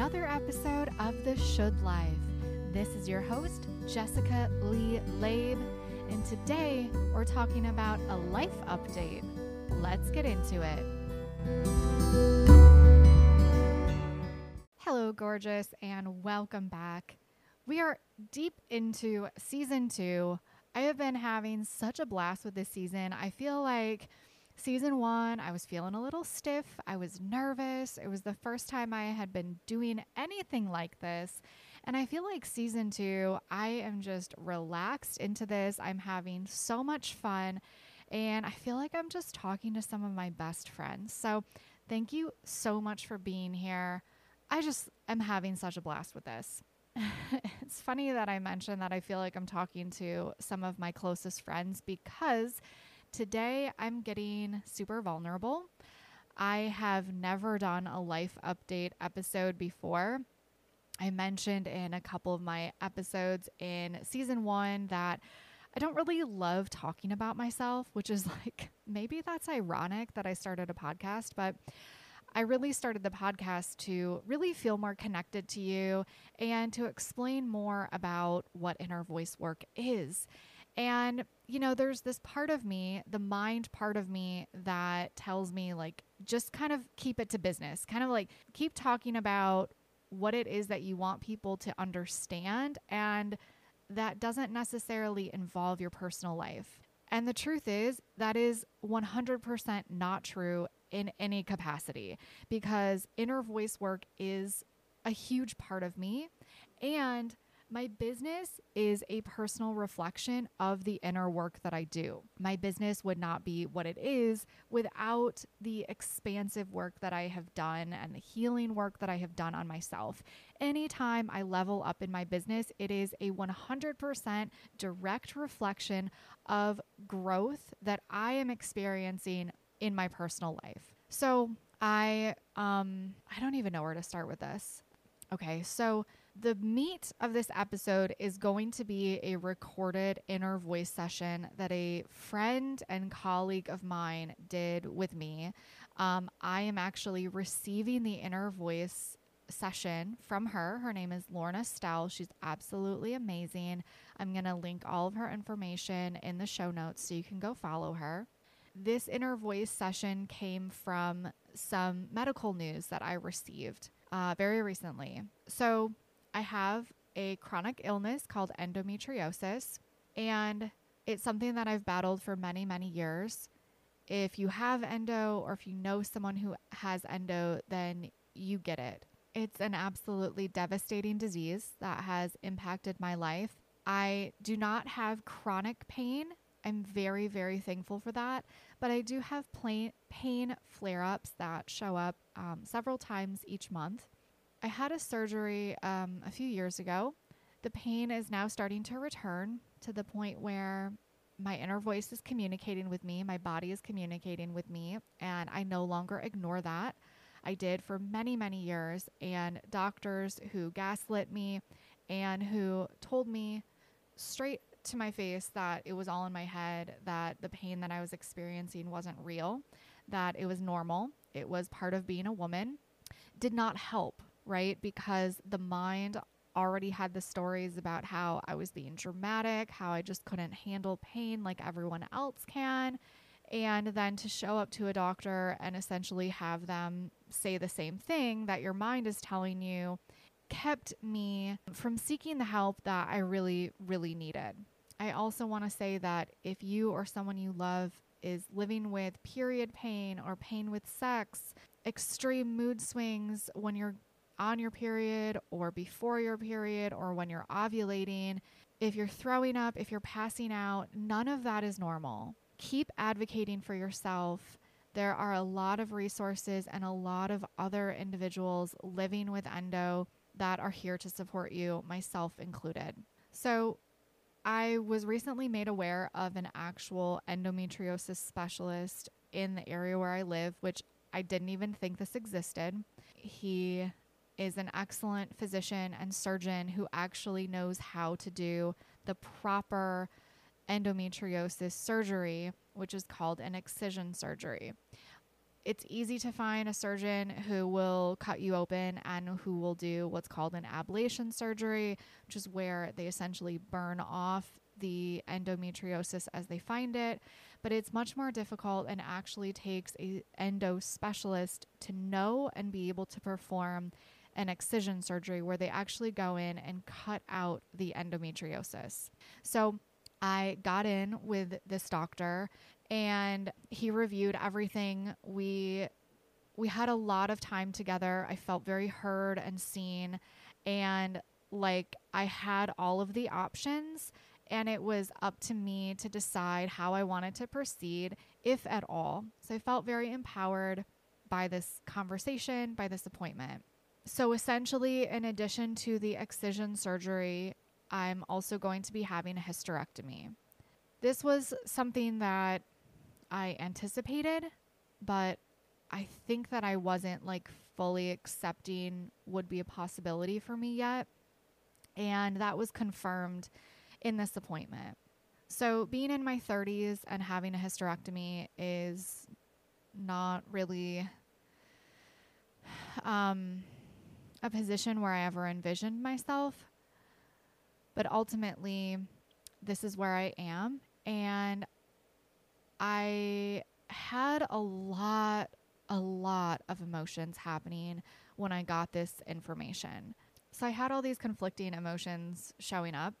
another episode of The Should Life. This is your host, Jessica Leigh Laib, and today we're talking about a life update. Let's get into it. Hello, gorgeous, and welcome back. We are deep into season two. I have been having such a blast with this season. I feel like Season one, I was feeling a little stiff. I was nervous. It was the first time I had been doing anything like this. And I feel like season two, I am just relaxed into this. I'm having so much fun. And I feel like I'm just talking to some of my best friends. So thank you so much for being here. I just am having such a blast with this. it's funny that I mentioned that I feel like I'm talking to some of my closest friends because Today, I'm getting super vulnerable. I have never done a life update episode before. I mentioned in a couple of my episodes in season one that I don't really love talking about myself, which is like maybe that's ironic that I started a podcast, but I really started the podcast to really feel more connected to you and to explain more about what inner voice work is. And, you know, there's this part of me, the mind part of me, that tells me, like, just kind of keep it to business, kind of like keep talking about what it is that you want people to understand. And that doesn't necessarily involve your personal life. And the truth is, that is 100% not true in any capacity because inner voice work is a huge part of me. And my business is a personal reflection of the inner work that I do. My business would not be what it is without the expansive work that I have done and the healing work that I have done on myself. Anytime I level up in my business, it is a 100% direct reflection of growth that I am experiencing in my personal life. So, I um I don't even know where to start with this. Okay, so the meat of this episode is going to be a recorded inner voice session that a friend and colleague of mine did with me. Um, I am actually receiving the inner voice session from her. Her name is Lorna Stell. She's absolutely amazing. I'm going to link all of her information in the show notes so you can go follow her. This inner voice session came from some medical news that I received uh, very recently. So, I have a chronic illness called endometriosis, and it's something that I've battled for many, many years. If you have endo or if you know someone who has endo, then you get it. It's an absolutely devastating disease that has impacted my life. I do not have chronic pain. I'm very, very thankful for that. But I do have pain flare ups that show up um, several times each month. I had a surgery um, a few years ago. The pain is now starting to return to the point where my inner voice is communicating with me, my body is communicating with me, and I no longer ignore that. I did for many, many years, and doctors who gaslit me and who told me straight to my face that it was all in my head, that the pain that I was experiencing wasn't real, that it was normal, it was part of being a woman, did not help right? Because the mind already had the stories about how I was being dramatic, how I just couldn't handle pain like everyone else can. And then to show up to a doctor and essentially have them say the same thing that your mind is telling you kept me from seeking the help that I really, really needed. I also want to say that if you or someone you love is living with period pain or pain with sex, extreme mood swings when you're on your period or before your period or when you're ovulating, if you're throwing up, if you're passing out, none of that is normal. Keep advocating for yourself. There are a lot of resources and a lot of other individuals living with endo that are here to support you, myself included. So, I was recently made aware of an actual endometriosis specialist in the area where I live, which I didn't even think this existed. He is an excellent physician and surgeon who actually knows how to do the proper endometriosis surgery, which is called an excision surgery. It's easy to find a surgeon who will cut you open and who will do what's called an ablation surgery, which is where they essentially burn off the endometriosis as they find it. But it's much more difficult and actually takes a endo specialist to know and be able to perform an excision surgery where they actually go in and cut out the endometriosis. So I got in with this doctor and he reviewed everything. We we had a lot of time together. I felt very heard and seen and like I had all of the options and it was up to me to decide how I wanted to proceed if at all. So I felt very empowered by this conversation, by this appointment. So essentially in addition to the excision surgery, I'm also going to be having a hysterectomy. This was something that I anticipated, but I think that I wasn't like fully accepting would be a possibility for me yet. And that was confirmed in this appointment. So, being in my 30s and having a hysterectomy is not really um, a position where I ever envisioned myself. But ultimately, this is where I am. And I had a lot, a lot of emotions happening when I got this information. So I had all these conflicting emotions showing up,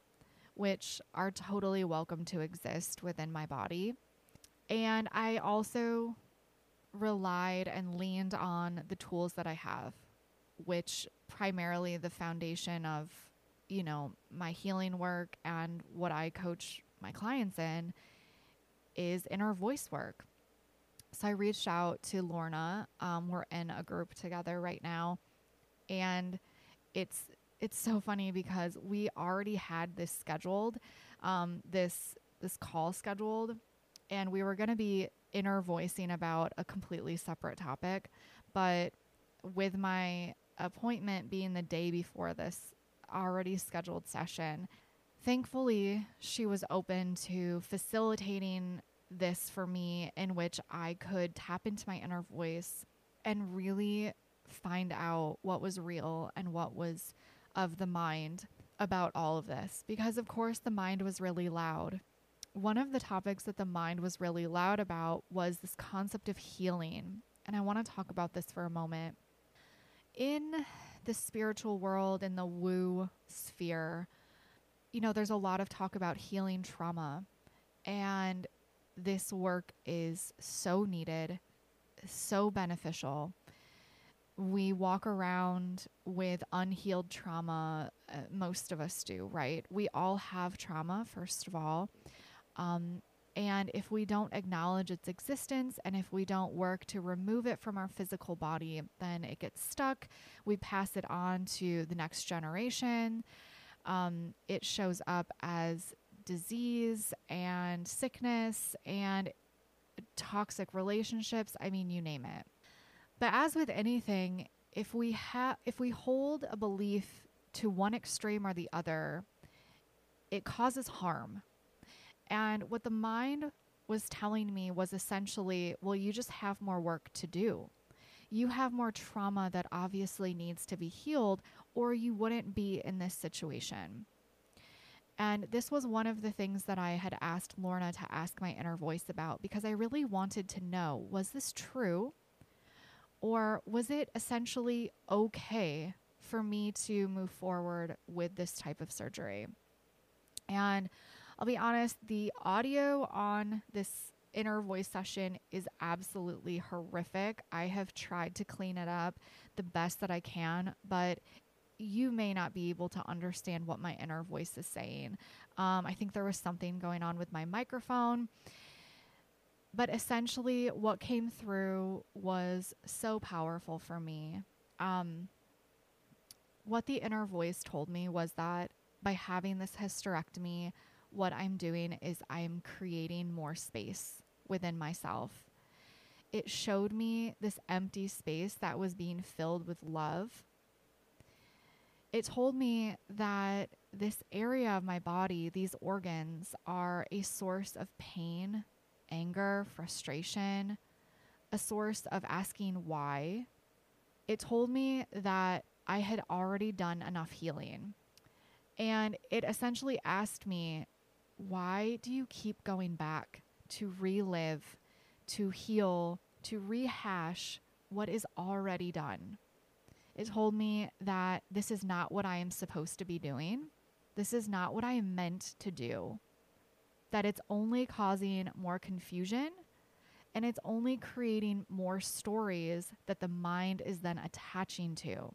which are totally welcome to exist within my body. And I also relied and leaned on the tools that I have, which primarily the foundation of, you know, my healing work and what I coach my clients in is inner voice work. So I reached out to Lorna. Um, we're in a group together right now, and it's it's so funny because we already had this scheduled, um, this this call scheduled, and we were going to be inner voicing about a completely separate topic, but with my appointment being the day before this already scheduled session, thankfully she was open to facilitating this for me in which I could tap into my inner voice and really find out what was real and what was of the mind about all of this. Because, of course, the mind was really loud. One of the topics that the mind was really loud about was this concept of healing. And I want to talk about this for a moment. In the spiritual world, in the woo sphere, you know, there's a lot of talk about healing trauma. And this work is so needed, so beneficial. We walk around with unhealed trauma. Uh, most of us do, right? We all have trauma, first of all. Um, and if we don't acknowledge its existence and if we don't work to remove it from our physical body, then it gets stuck. We pass it on to the next generation. Um, it shows up as disease and sickness and toxic relationships. I mean, you name it. But as with anything, if we have if we hold a belief to one extreme or the other, it causes harm. And what the mind was telling me was essentially, well, you just have more work to do. You have more trauma that obviously needs to be healed, or you wouldn't be in this situation. And this was one of the things that I had asked Lorna to ask my inner voice about because I really wanted to know was this true? Or was it essentially okay for me to move forward with this type of surgery? And I'll be honest, the audio on this inner voice session is absolutely horrific. I have tried to clean it up the best that I can, but you may not be able to understand what my inner voice is saying. Um, I think there was something going on with my microphone. But essentially, what came through was so powerful for me. Um, what the inner voice told me was that by having this hysterectomy, what I'm doing is I'm creating more space within myself. It showed me this empty space that was being filled with love it told me that this area of my body, these organs, are a source of pain, anger, frustration, a source of asking why, it told me that I had already done enough healing. And it essentially asked me, why do you keep going back to relive, to heal, to rehash what is already done? It told me that this is not what I am supposed to be doing. This is not what I am meant to do. That it's only causing more confusion and it's only creating more stories that the mind is then attaching to.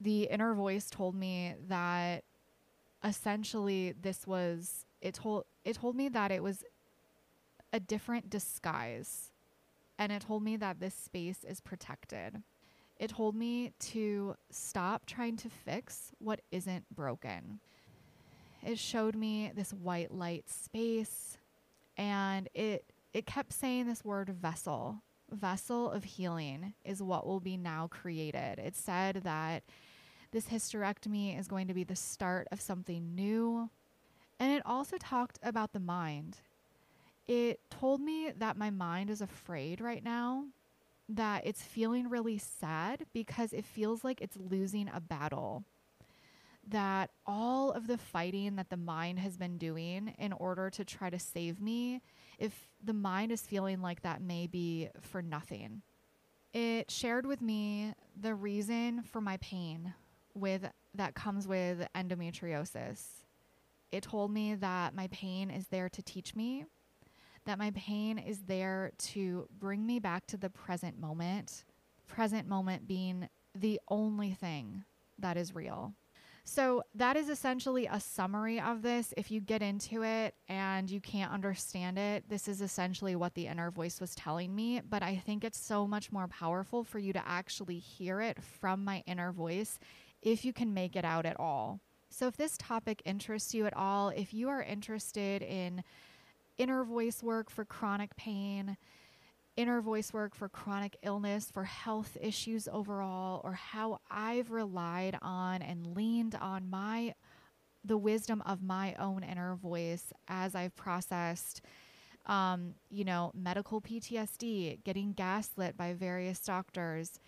The inner voice told me that essentially this was it told it told me that it was a different disguise and it told me that this space is protected. It told me to stop trying to fix what isn't broken. It showed me this white light space and it it kept saying this word vessel. Vessel of healing is what will be now created. It said that this hysterectomy is going to be the start of something new. And it also talked about the mind. It told me that my mind is afraid right now, that it's feeling really sad because it feels like it's losing a battle that all of the fighting that the mind has been doing in order to try to save me, if the mind is feeling like that may be for nothing. It shared with me the reason for my pain with that comes with endometriosis. It told me that my pain is there to teach me, that my pain is there to bring me back to the present moment, present moment being the only thing that is real. So, that is essentially a summary of this. If you get into it and you can't understand it, this is essentially what the inner voice was telling me. But I think it's so much more powerful for you to actually hear it from my inner voice if you can make it out at all. So, if this topic interests you at all, if you are interested in inner voice work for chronic pain, inner voice work for chronic illness, for health issues overall, or how I've relied on and leaned on my the wisdom of my own inner voice as I've processed um, you know, medical PTSD, getting gaslit by various doctors,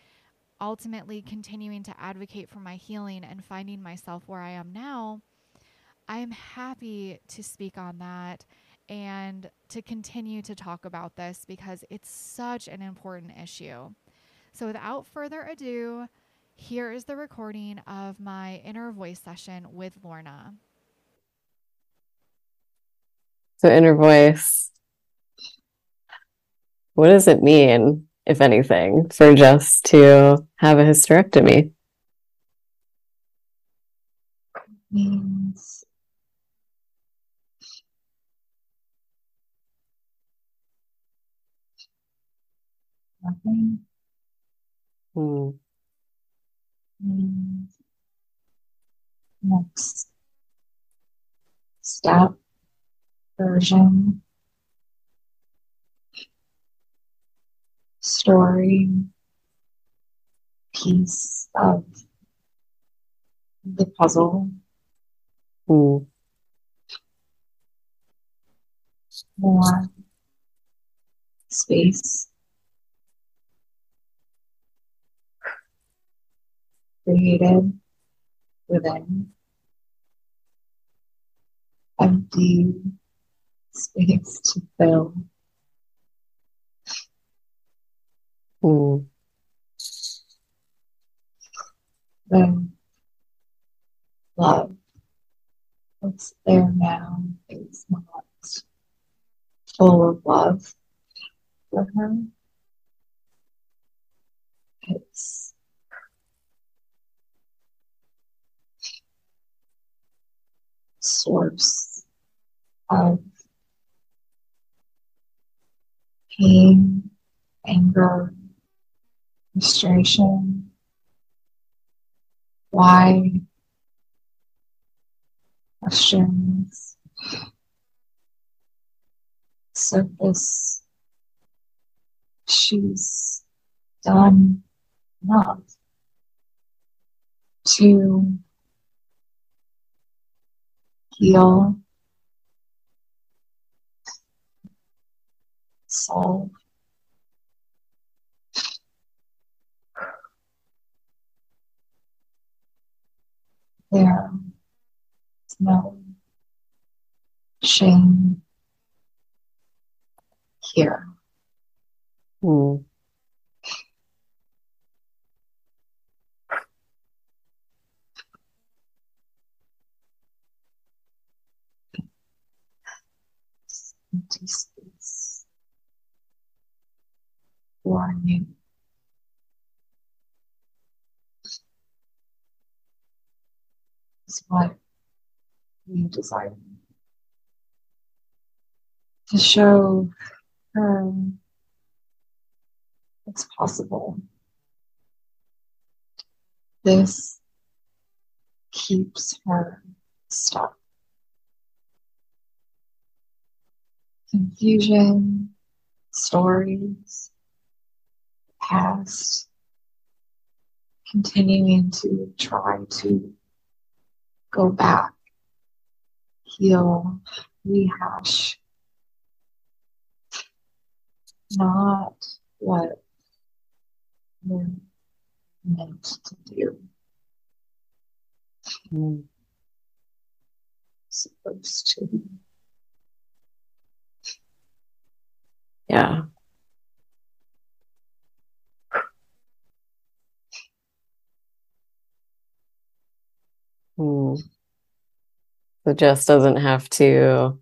ultimately continuing to advocate for my healing and finding myself where I am now, I am happy to speak on that and to continue to talk about this because it's such an important issue. So, without further ado, here is the recording of my inner voice session with Lorna. So, inner voice, what does it mean, if anything, for Jess to have a hysterectomy? means nothing Hmm. means next. Step version. Story. Piece of the puzzle. Hmm. more space created within. Empty space to fill. The love. What's there now. Is not. Full of love for her. It's source of pain, anger, frustration. Why questions surface she's done enough to heal, solve. There is no shame here. Mm. For you. Is what you desire. To show her it's possible. This keeps her stuck. Confusion, stories, past, continuing to try to go back, heal, rehash. Not what we're meant to do, Mm. supposed to. Yeah. Hmm. So Jess doesn't have to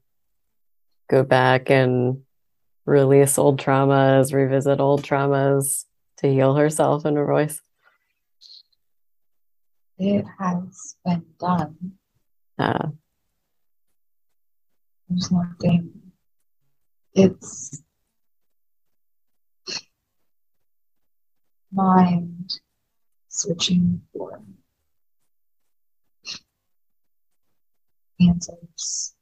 go back and release old traumas, revisit old traumas to heal herself inner voice. It has been done. Uh, There's nothing. It's mind searching for answers.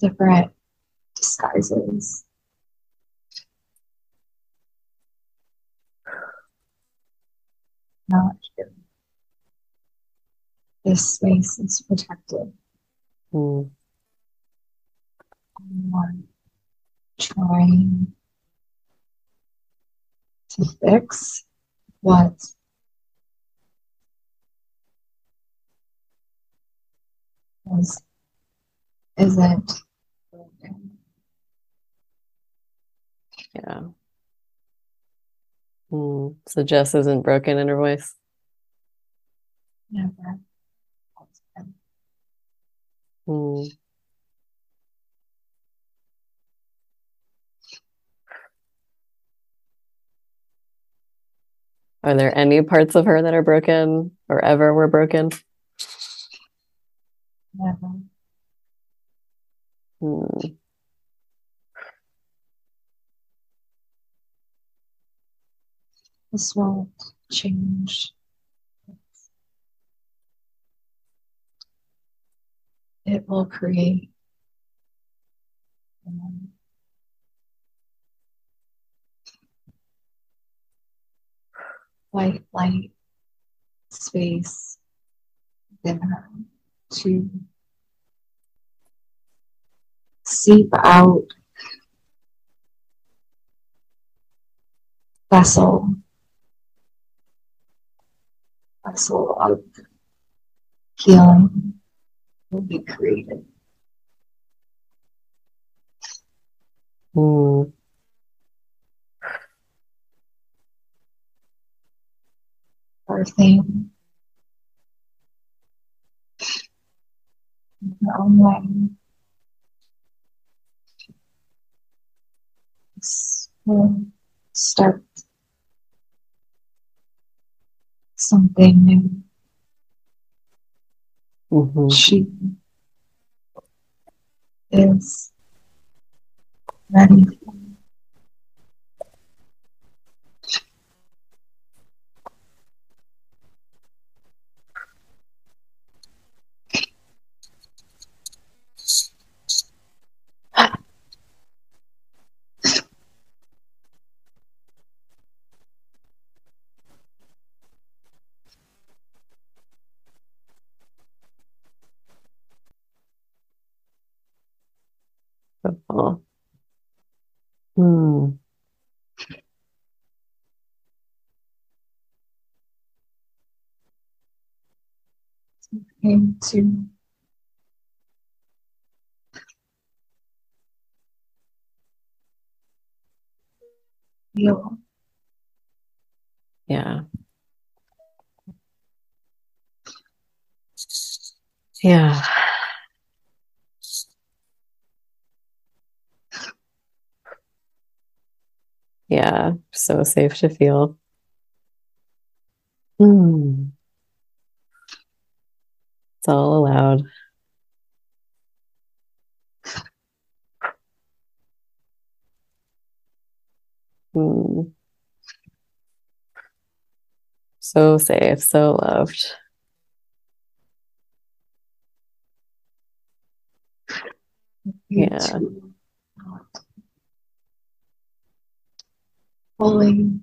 Different disguises. Not here. This space is protected. hmm. Trying to fix what is isn't broken. Yeah. Hmm. So Jess isn't broken inner voice. Never has Are there any parts of her that are broken or ever were broken? Never. Hmm. This won't change. It will create um, white light space within her to seep out vessel vessel of healing will be created. Hmm. Birthing in her own way. This will start something new. Mhm. She is ready for Beautiful. Hmm. Feel Yeah. Yeah. Yeah, so safe to feel. Hmm. All allowed. Hmm. So safe, so loved. Yeah. fully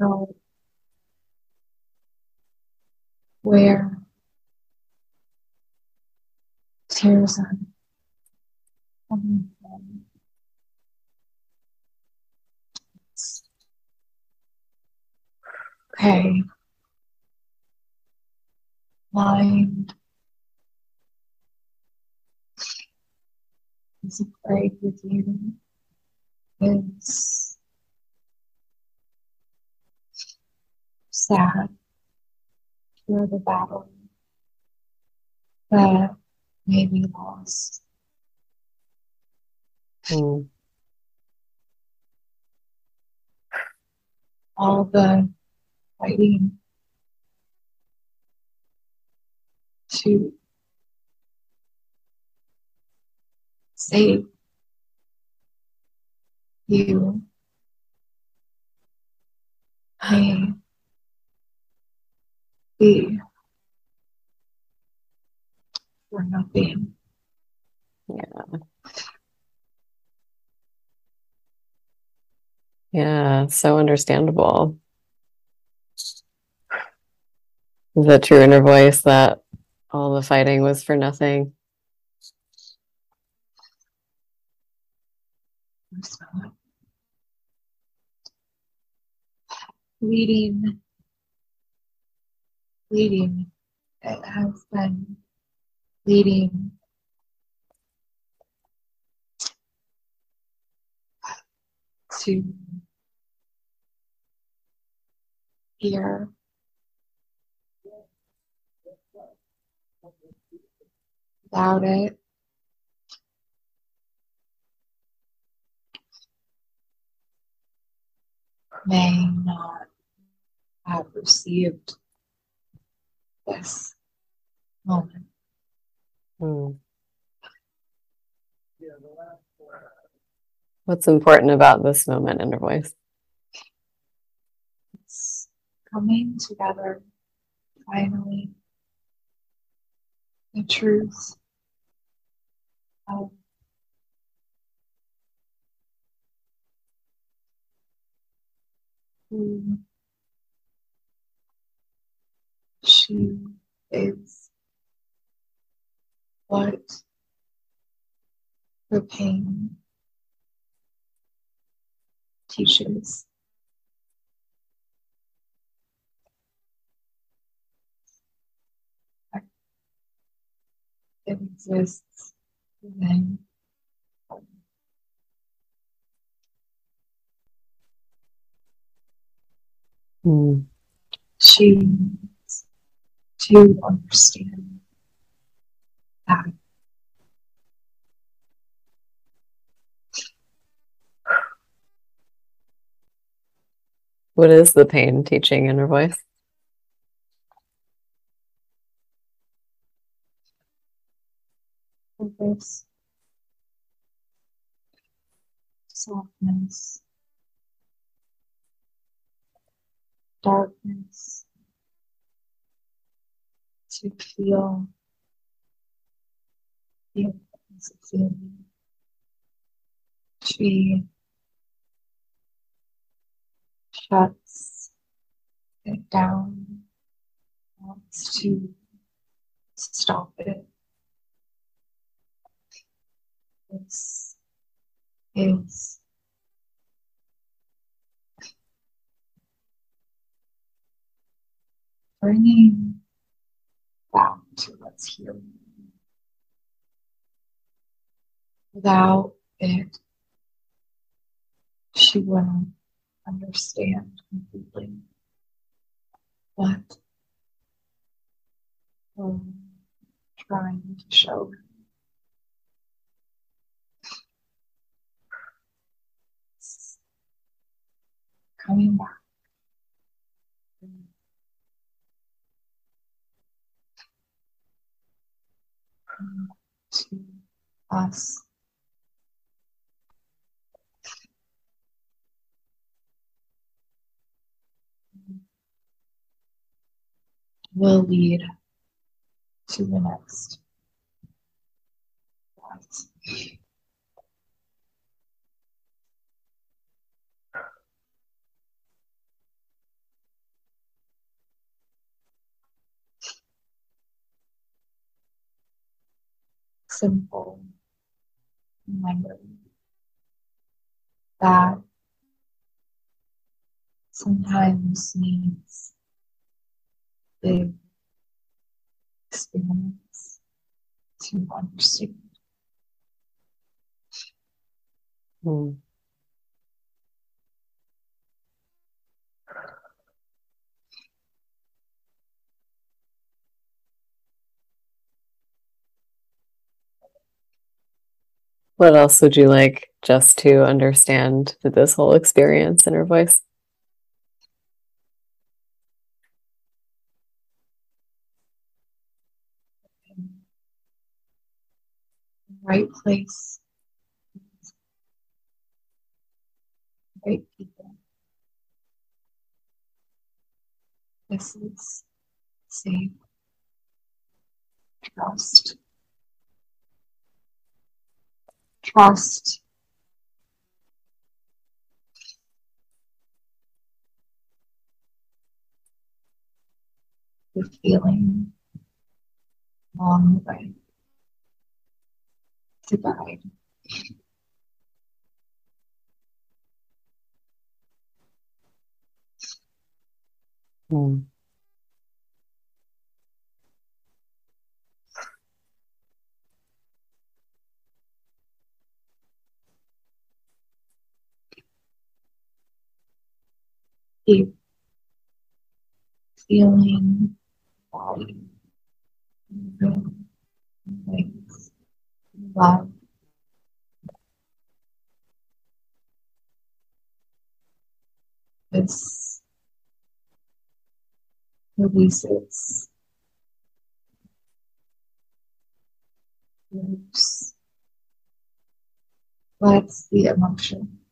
know where tears are coming from. Okay. Mind is afraid with you is sad for the battle that may be lost. Hmm. All the fighting to save you may be for nothing. Yeah, Yeah, so understandable. That true inner voice that all the fighting was for nothing? Not leading. It has been leading to here. Without it, may not have received this moment. Hmm. What's important about this moment, inner voice? It's coming together finally. The truth of who she is, what the pain teaches. It exists within Hmm. she to understand that What is the pain teaching in inner voice? purpose, softness, darkness, to feel the importance of feeling. She shuts it down, wants to stop it. This is bringing back to. Without it, she wouldn't understand completely what we're trying to show. Coming back. To us. will lead to the next. Simple memory that sometimes needs big experience to understand. Hmm. What else would you like Jess to understand this whole experience inner voice? Right place, right people. This is safe. Trust. Trust. The feeling along the way to guide. Hmm. Keep feeling body love this releases moves lets the emotions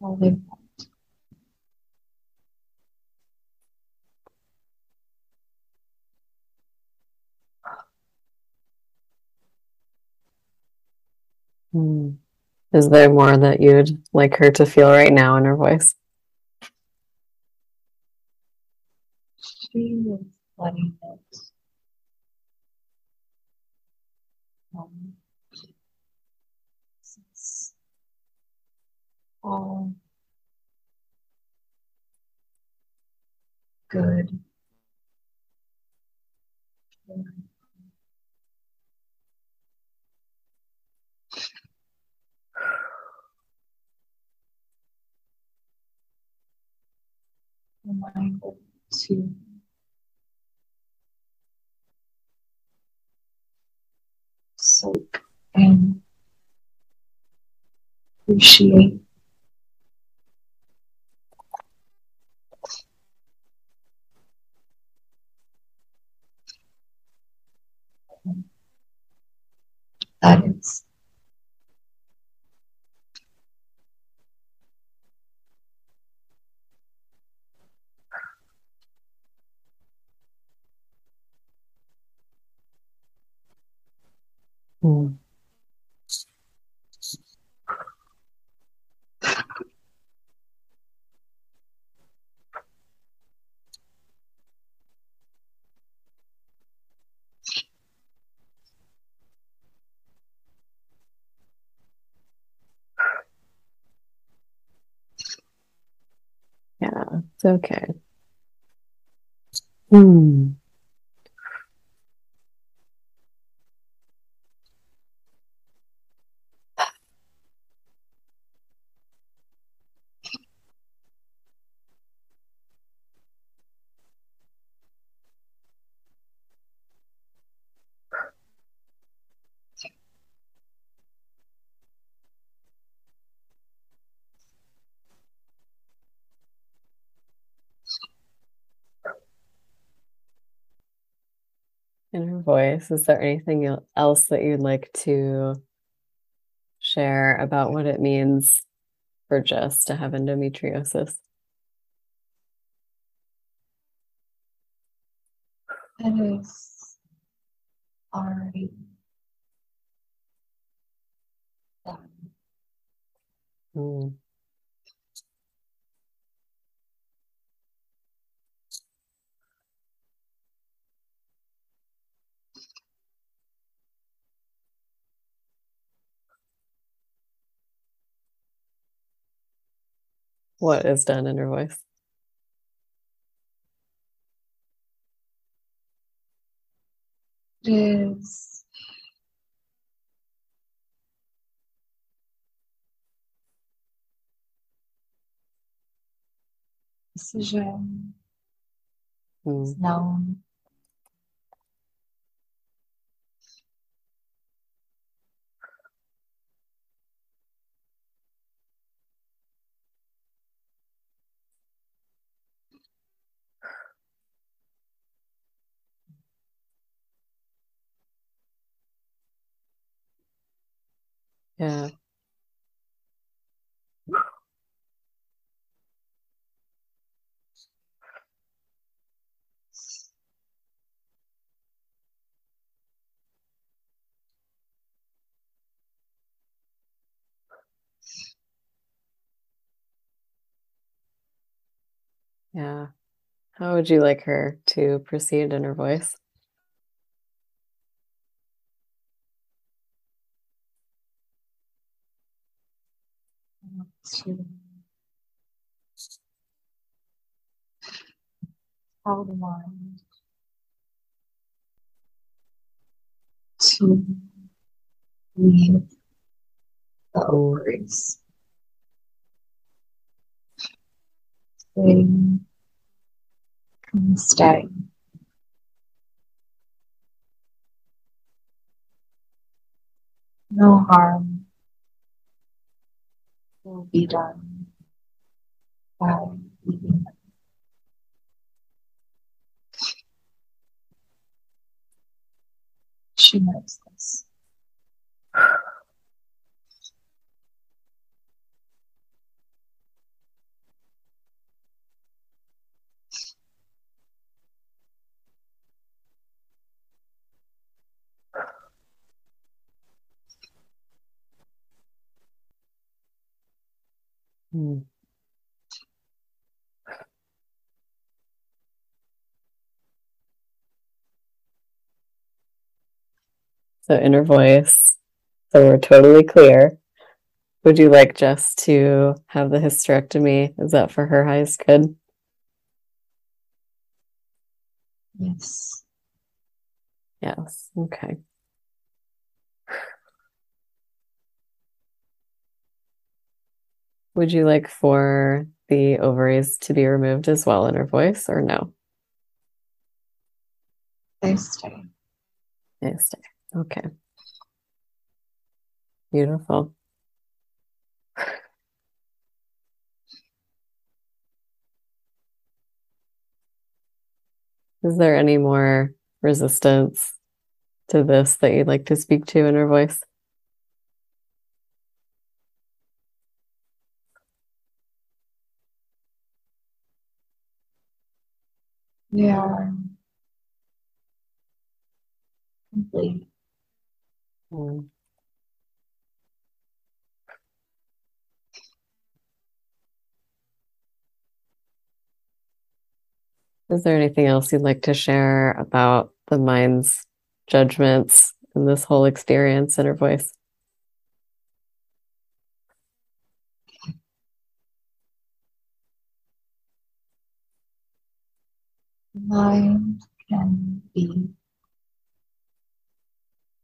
how they want. Hmm. Is there more that you'd like her to feel right now inner voice? She is letting it um, Oh. all good. Reminder to? Soak and appreciate that is Hmm. Yeah. it's okay. Hmm. Voice. Is there anything else that you'd like to share about what it means for Jess to have endometriosis? It is already done. Mm. What is done inner voice? It is decision Mm. is Yeah. Yeah. How would you like her to proceed inner voice? To how the mind to leave the ovaries. They can stay. No harm will be done by. She knows this. Mm. So inner voice. So we're totally clear. Would you like Jess to have the hysterectomy? Is that for her highest good? Yes. Yes. Okay. Would you like for the ovaries to be removed as well inner voice or no? They stay. They stay. Okay. Beautiful. Is there any more resistance to this that you'd like to speak to inner voice? Are complete. Mm. Is there anything else you'd like to share about the mind's judgments in this whole experience inner voice? Mind can be.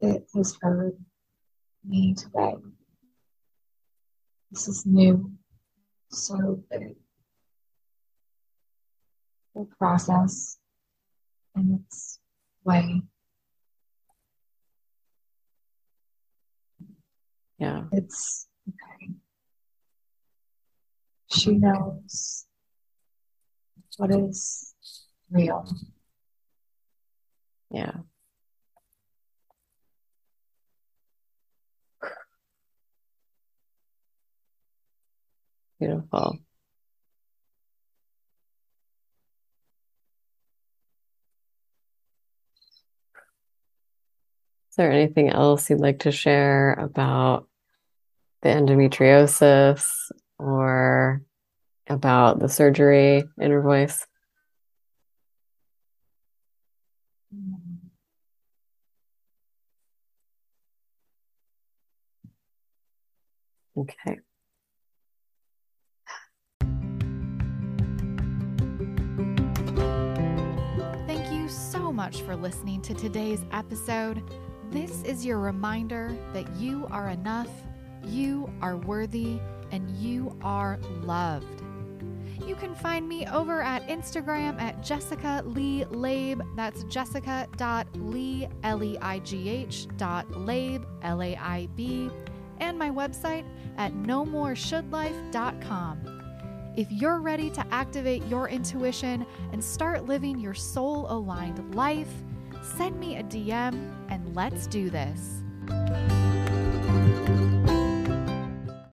It has heard me today. This is new, so big. The process in its way. Yeah. It's okay. She knows what is real. Yeah. Beautiful. Is there anything else you'd like to share about the endometriosis or about the surgery inner voice? Okay. Thank you so much for listening to today's episode. This is your reminder that you are enough, you are worthy, and you are loved. You can find me over at Instagram at Jessica Leigh Laib. That's jessica.leigh, L E I G H, dot Laib, L A I B, and my website at nomoreshouldlife.com. If you're ready to activate your intuition and start living your soul aligned life, send me a DM and let's do this.